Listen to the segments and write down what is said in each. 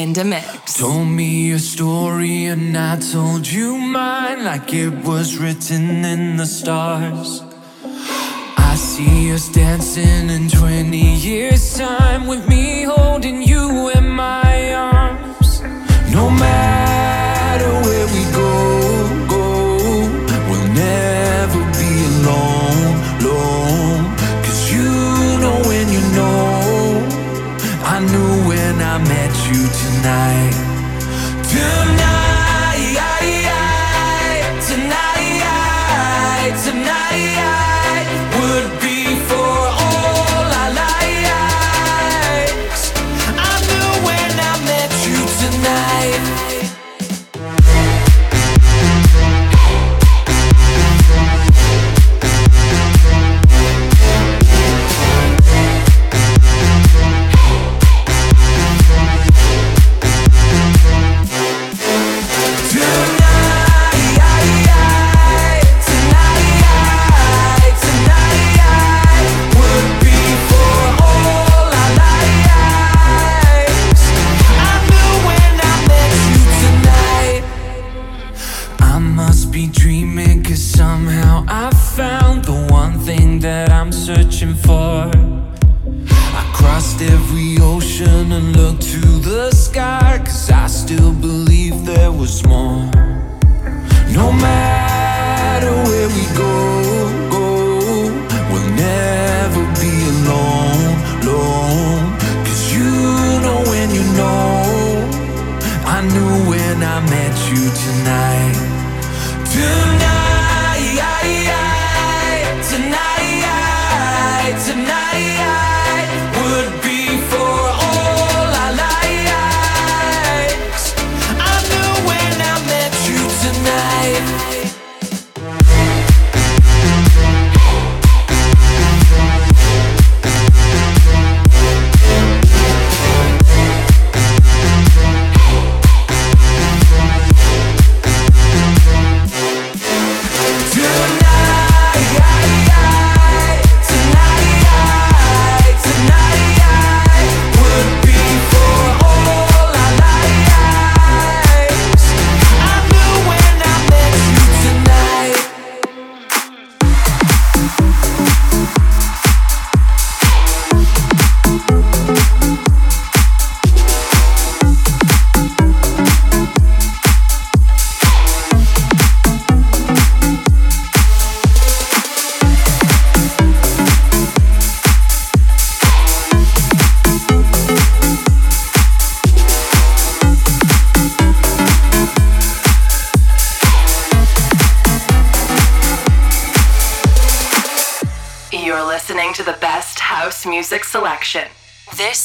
in the mix. Told me a story and I told you mine like it was written in the stars. I see us dancing in 20 years' time with me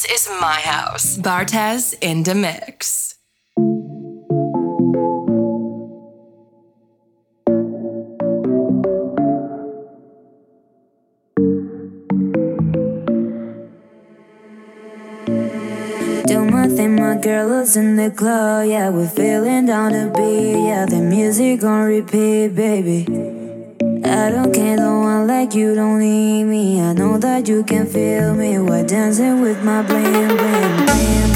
This is my house. Bartez in the mix. And my girl is in the club, yeah, we're feeling down to beat, yeah, the music on repeat, baby. I don't care, don't like you, don't need me. I know that you can feel me. while dancing with my brain, brain, brain.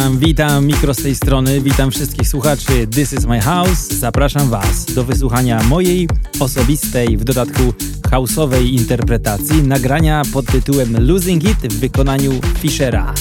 witam, witam mikro z tej strony, witam wszystkich słuchaczy This is my house. Zapraszam Was do wysłuchania mojej osobistej, w dodatku houseowej interpretacji nagrania pod tytułem Losing It w wykonaniu Fischera.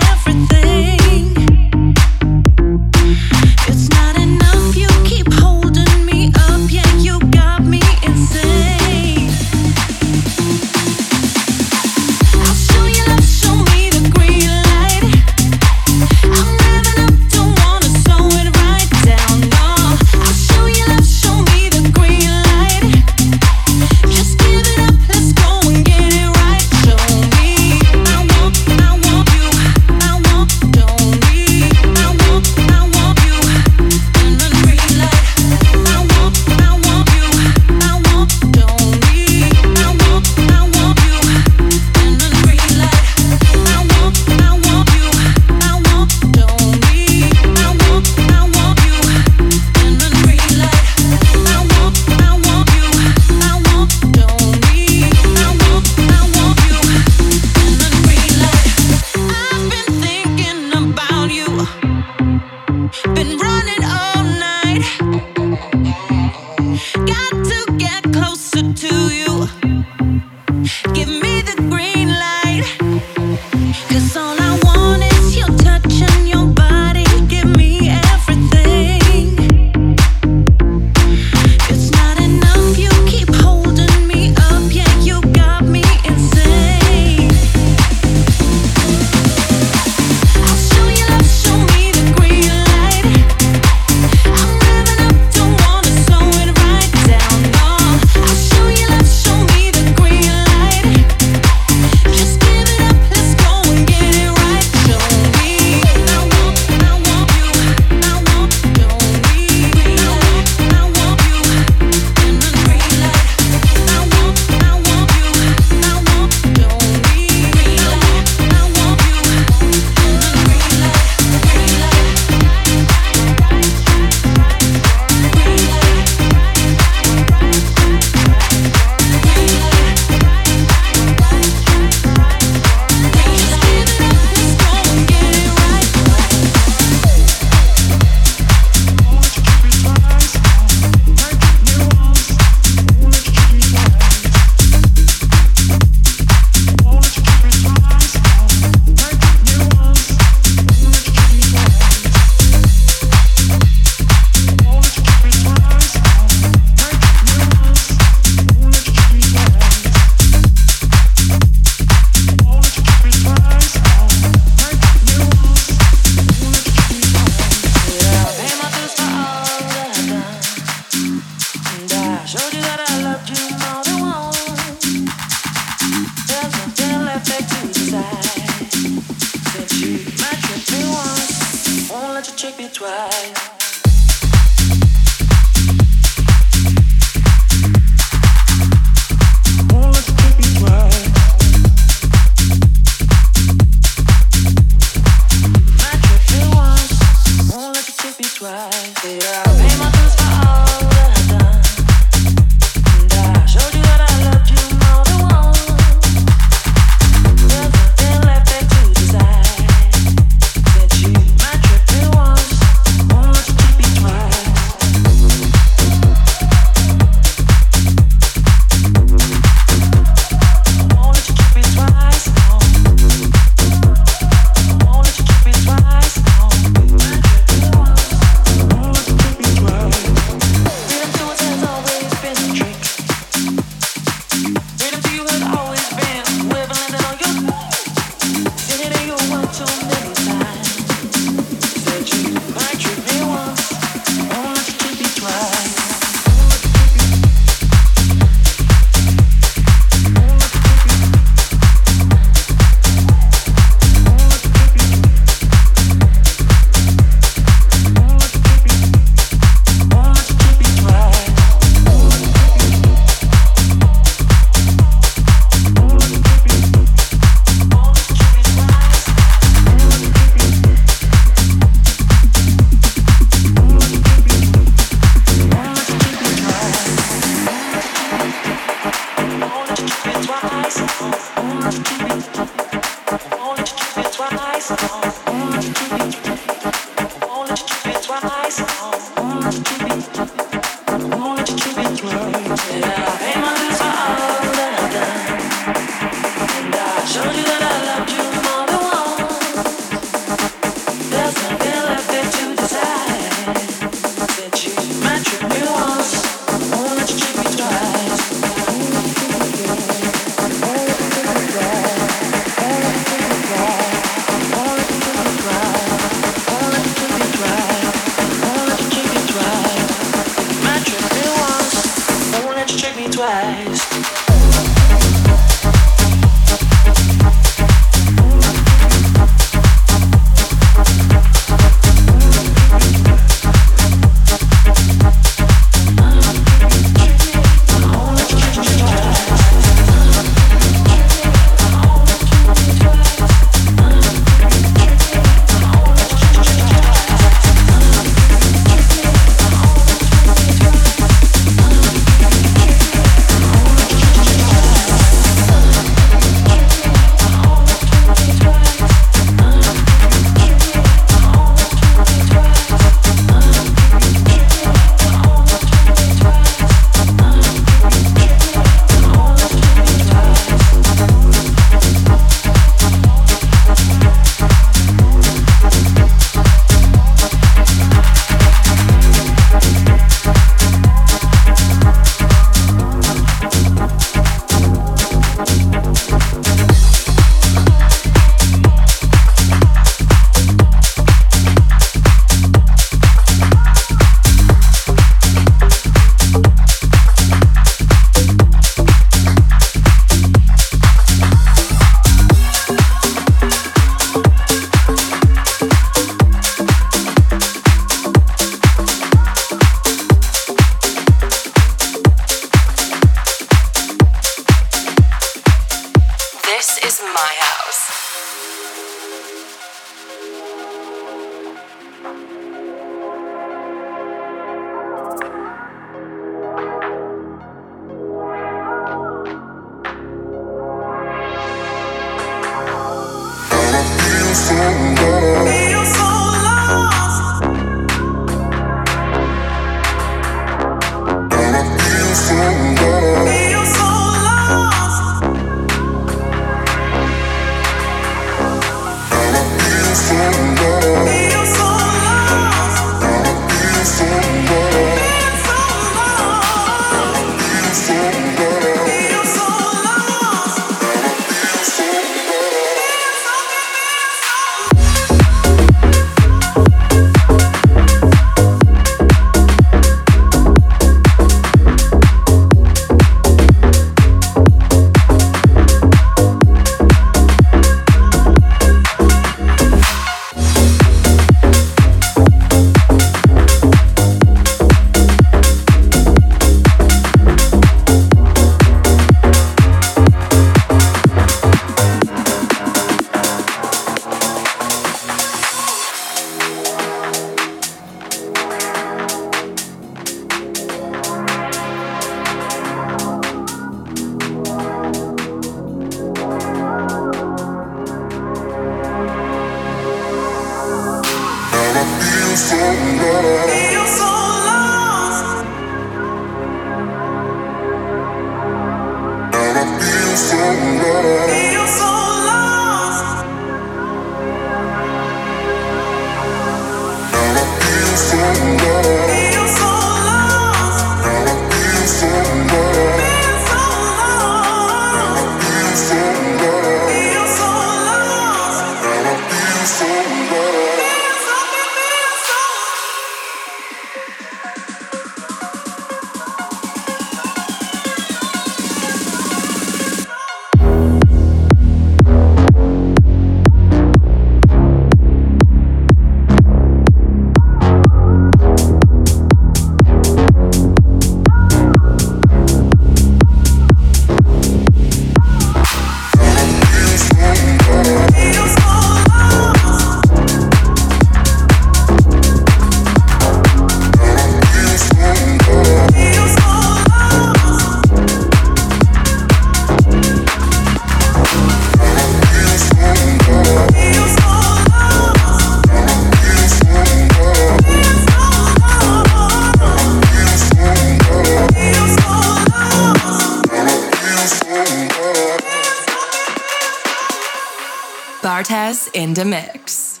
Into mix.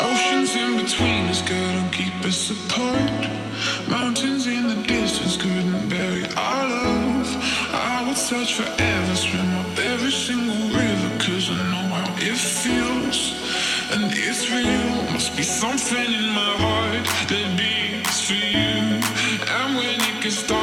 Oceans in between us couldn't keep us apart. Mountains in the distance couldn't bury our love. I would search forever, swim up every single river, cause I know how it feels. And it's real, must be something in my heart that beats for you. And when it gets dark,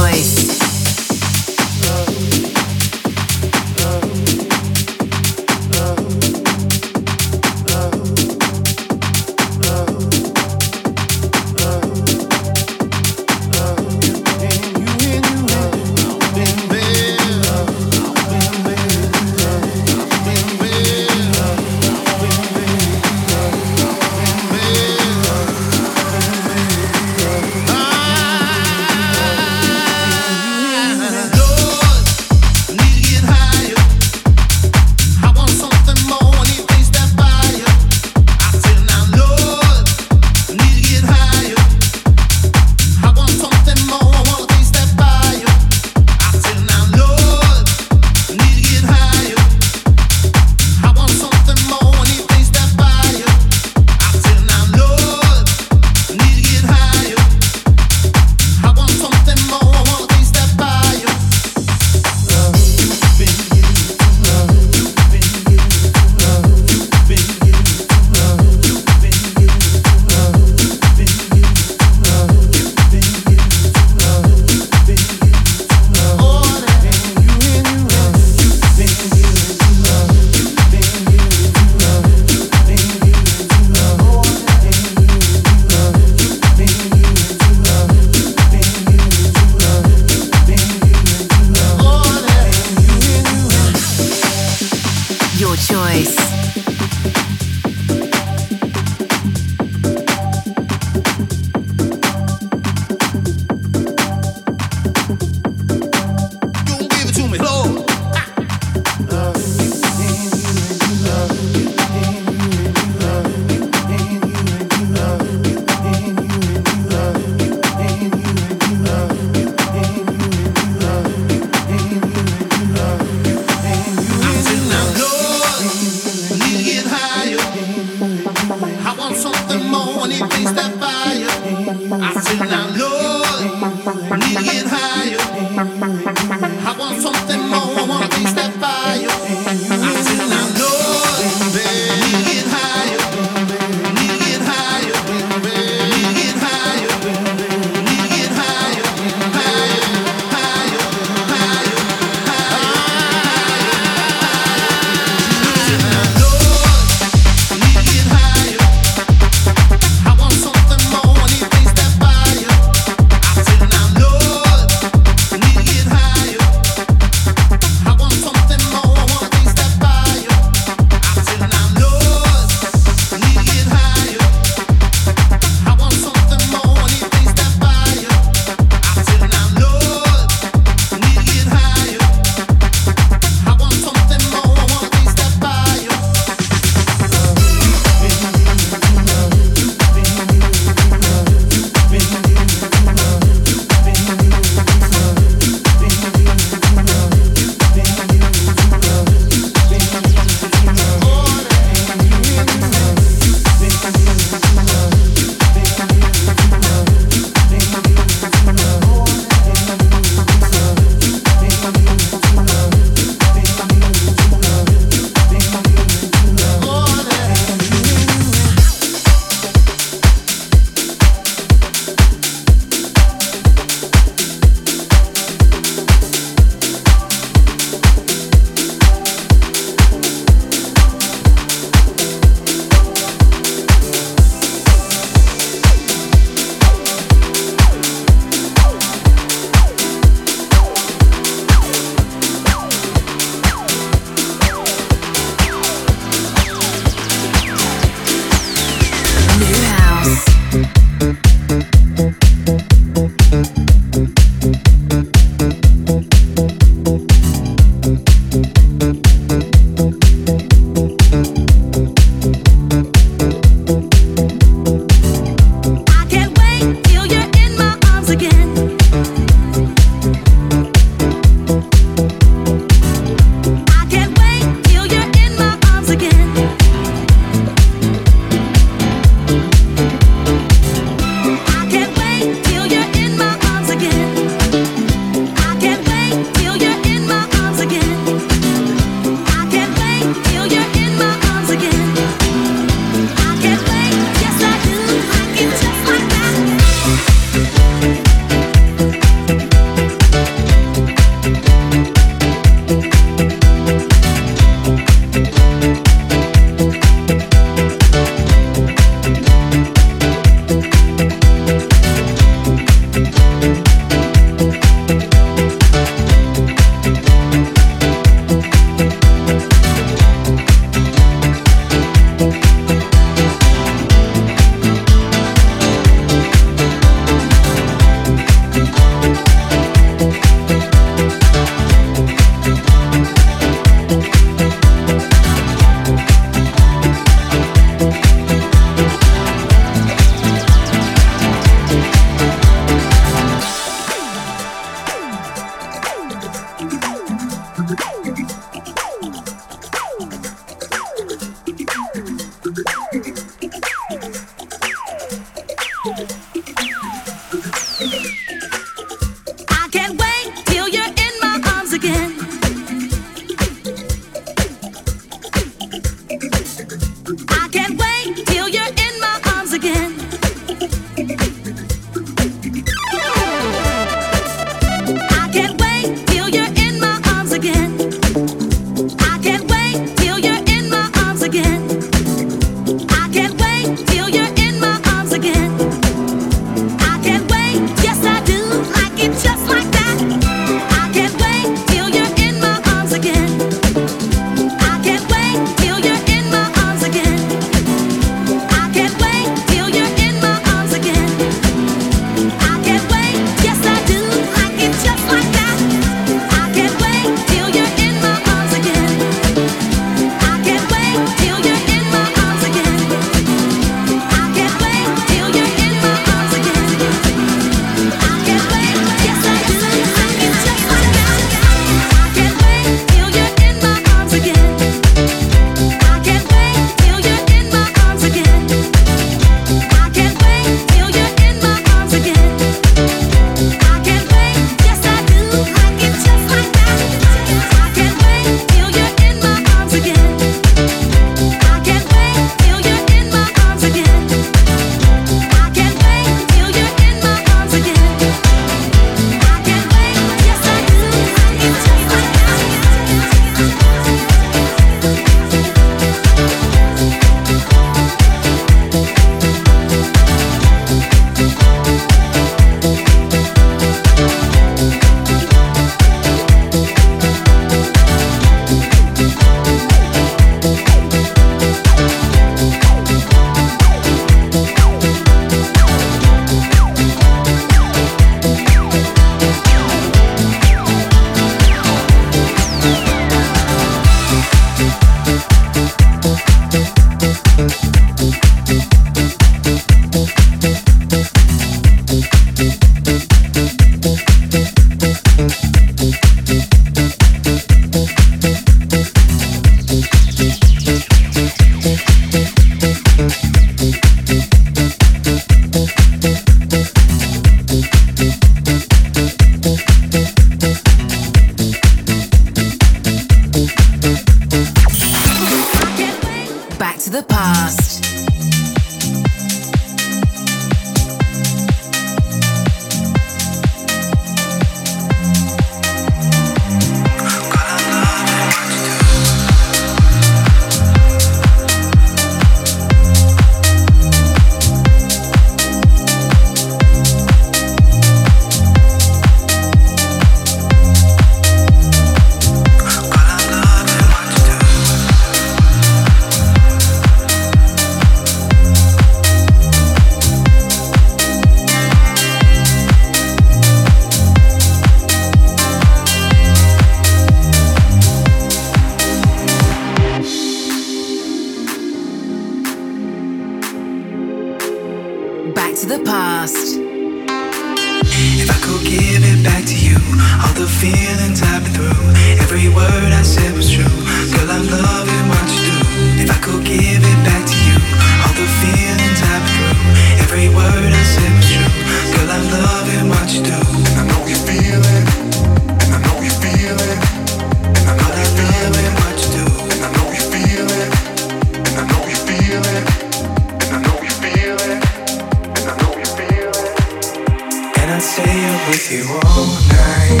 with you all night.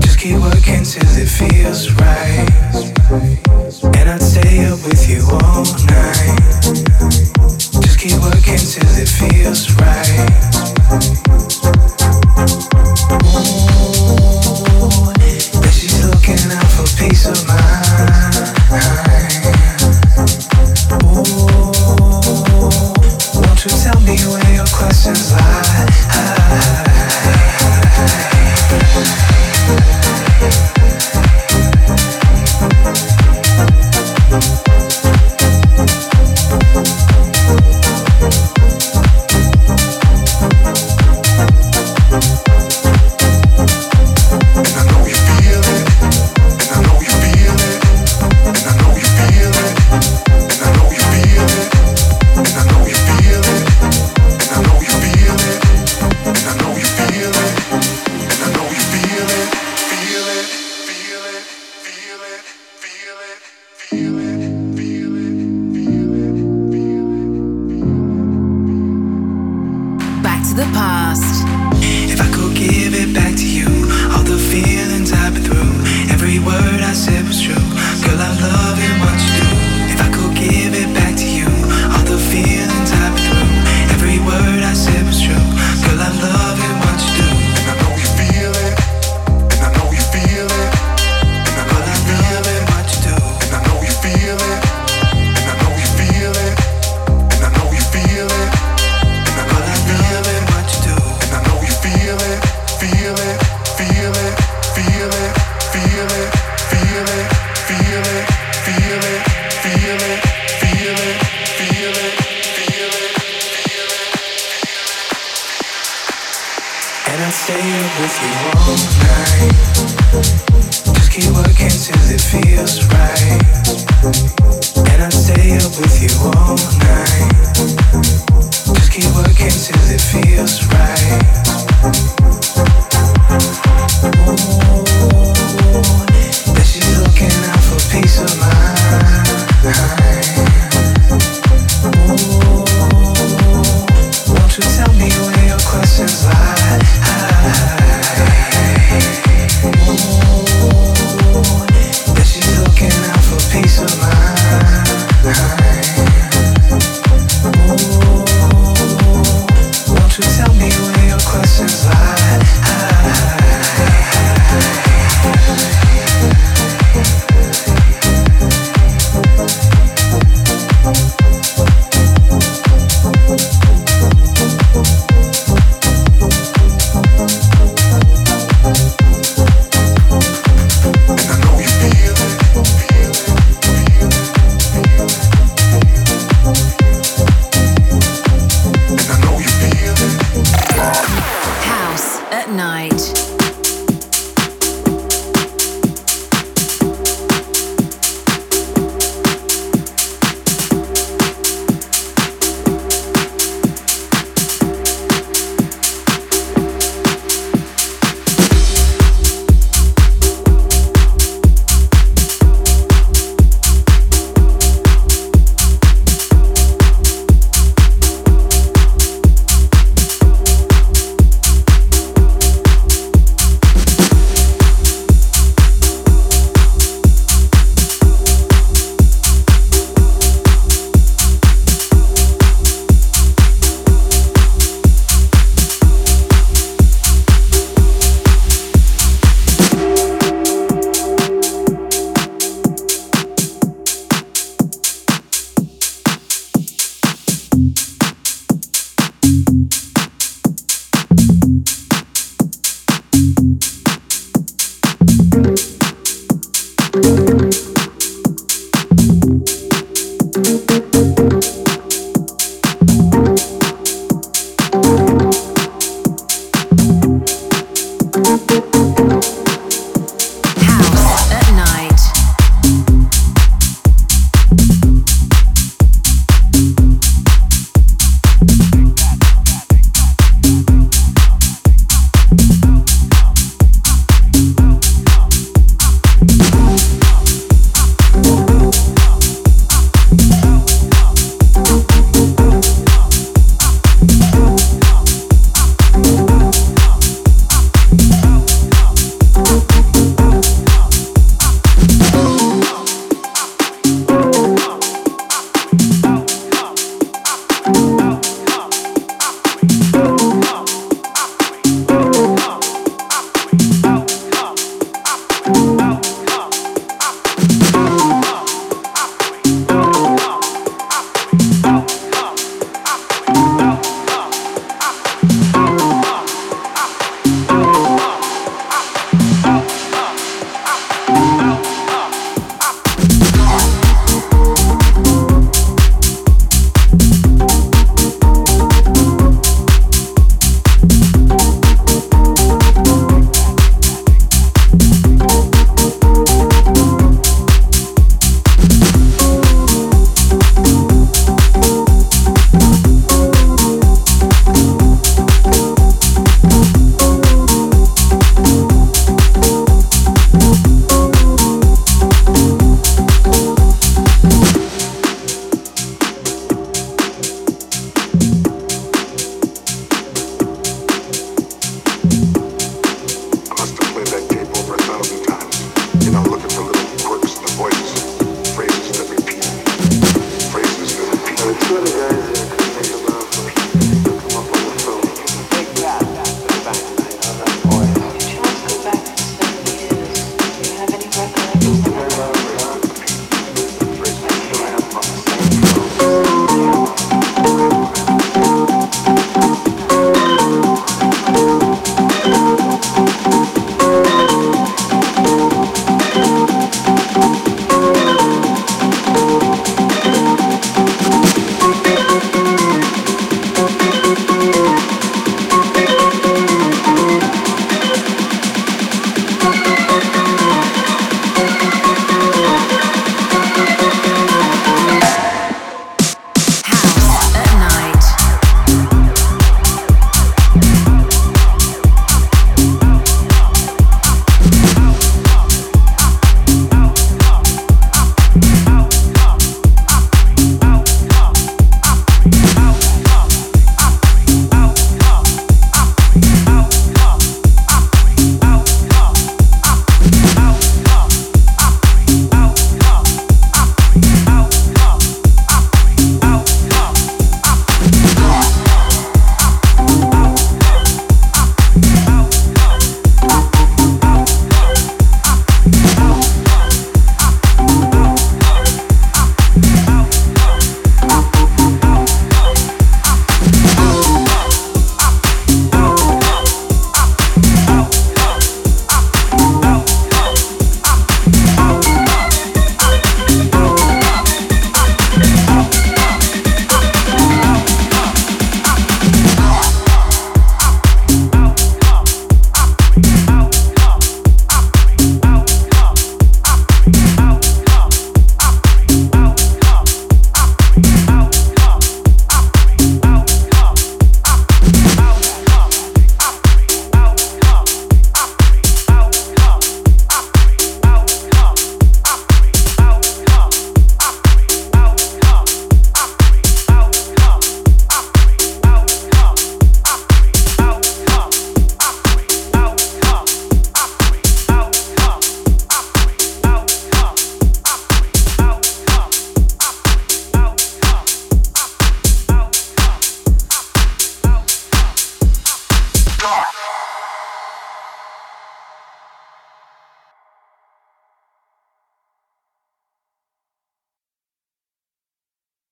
Just keep working till it feels right. And I'd stay up with you all night. Just keep working till it feels right. with you.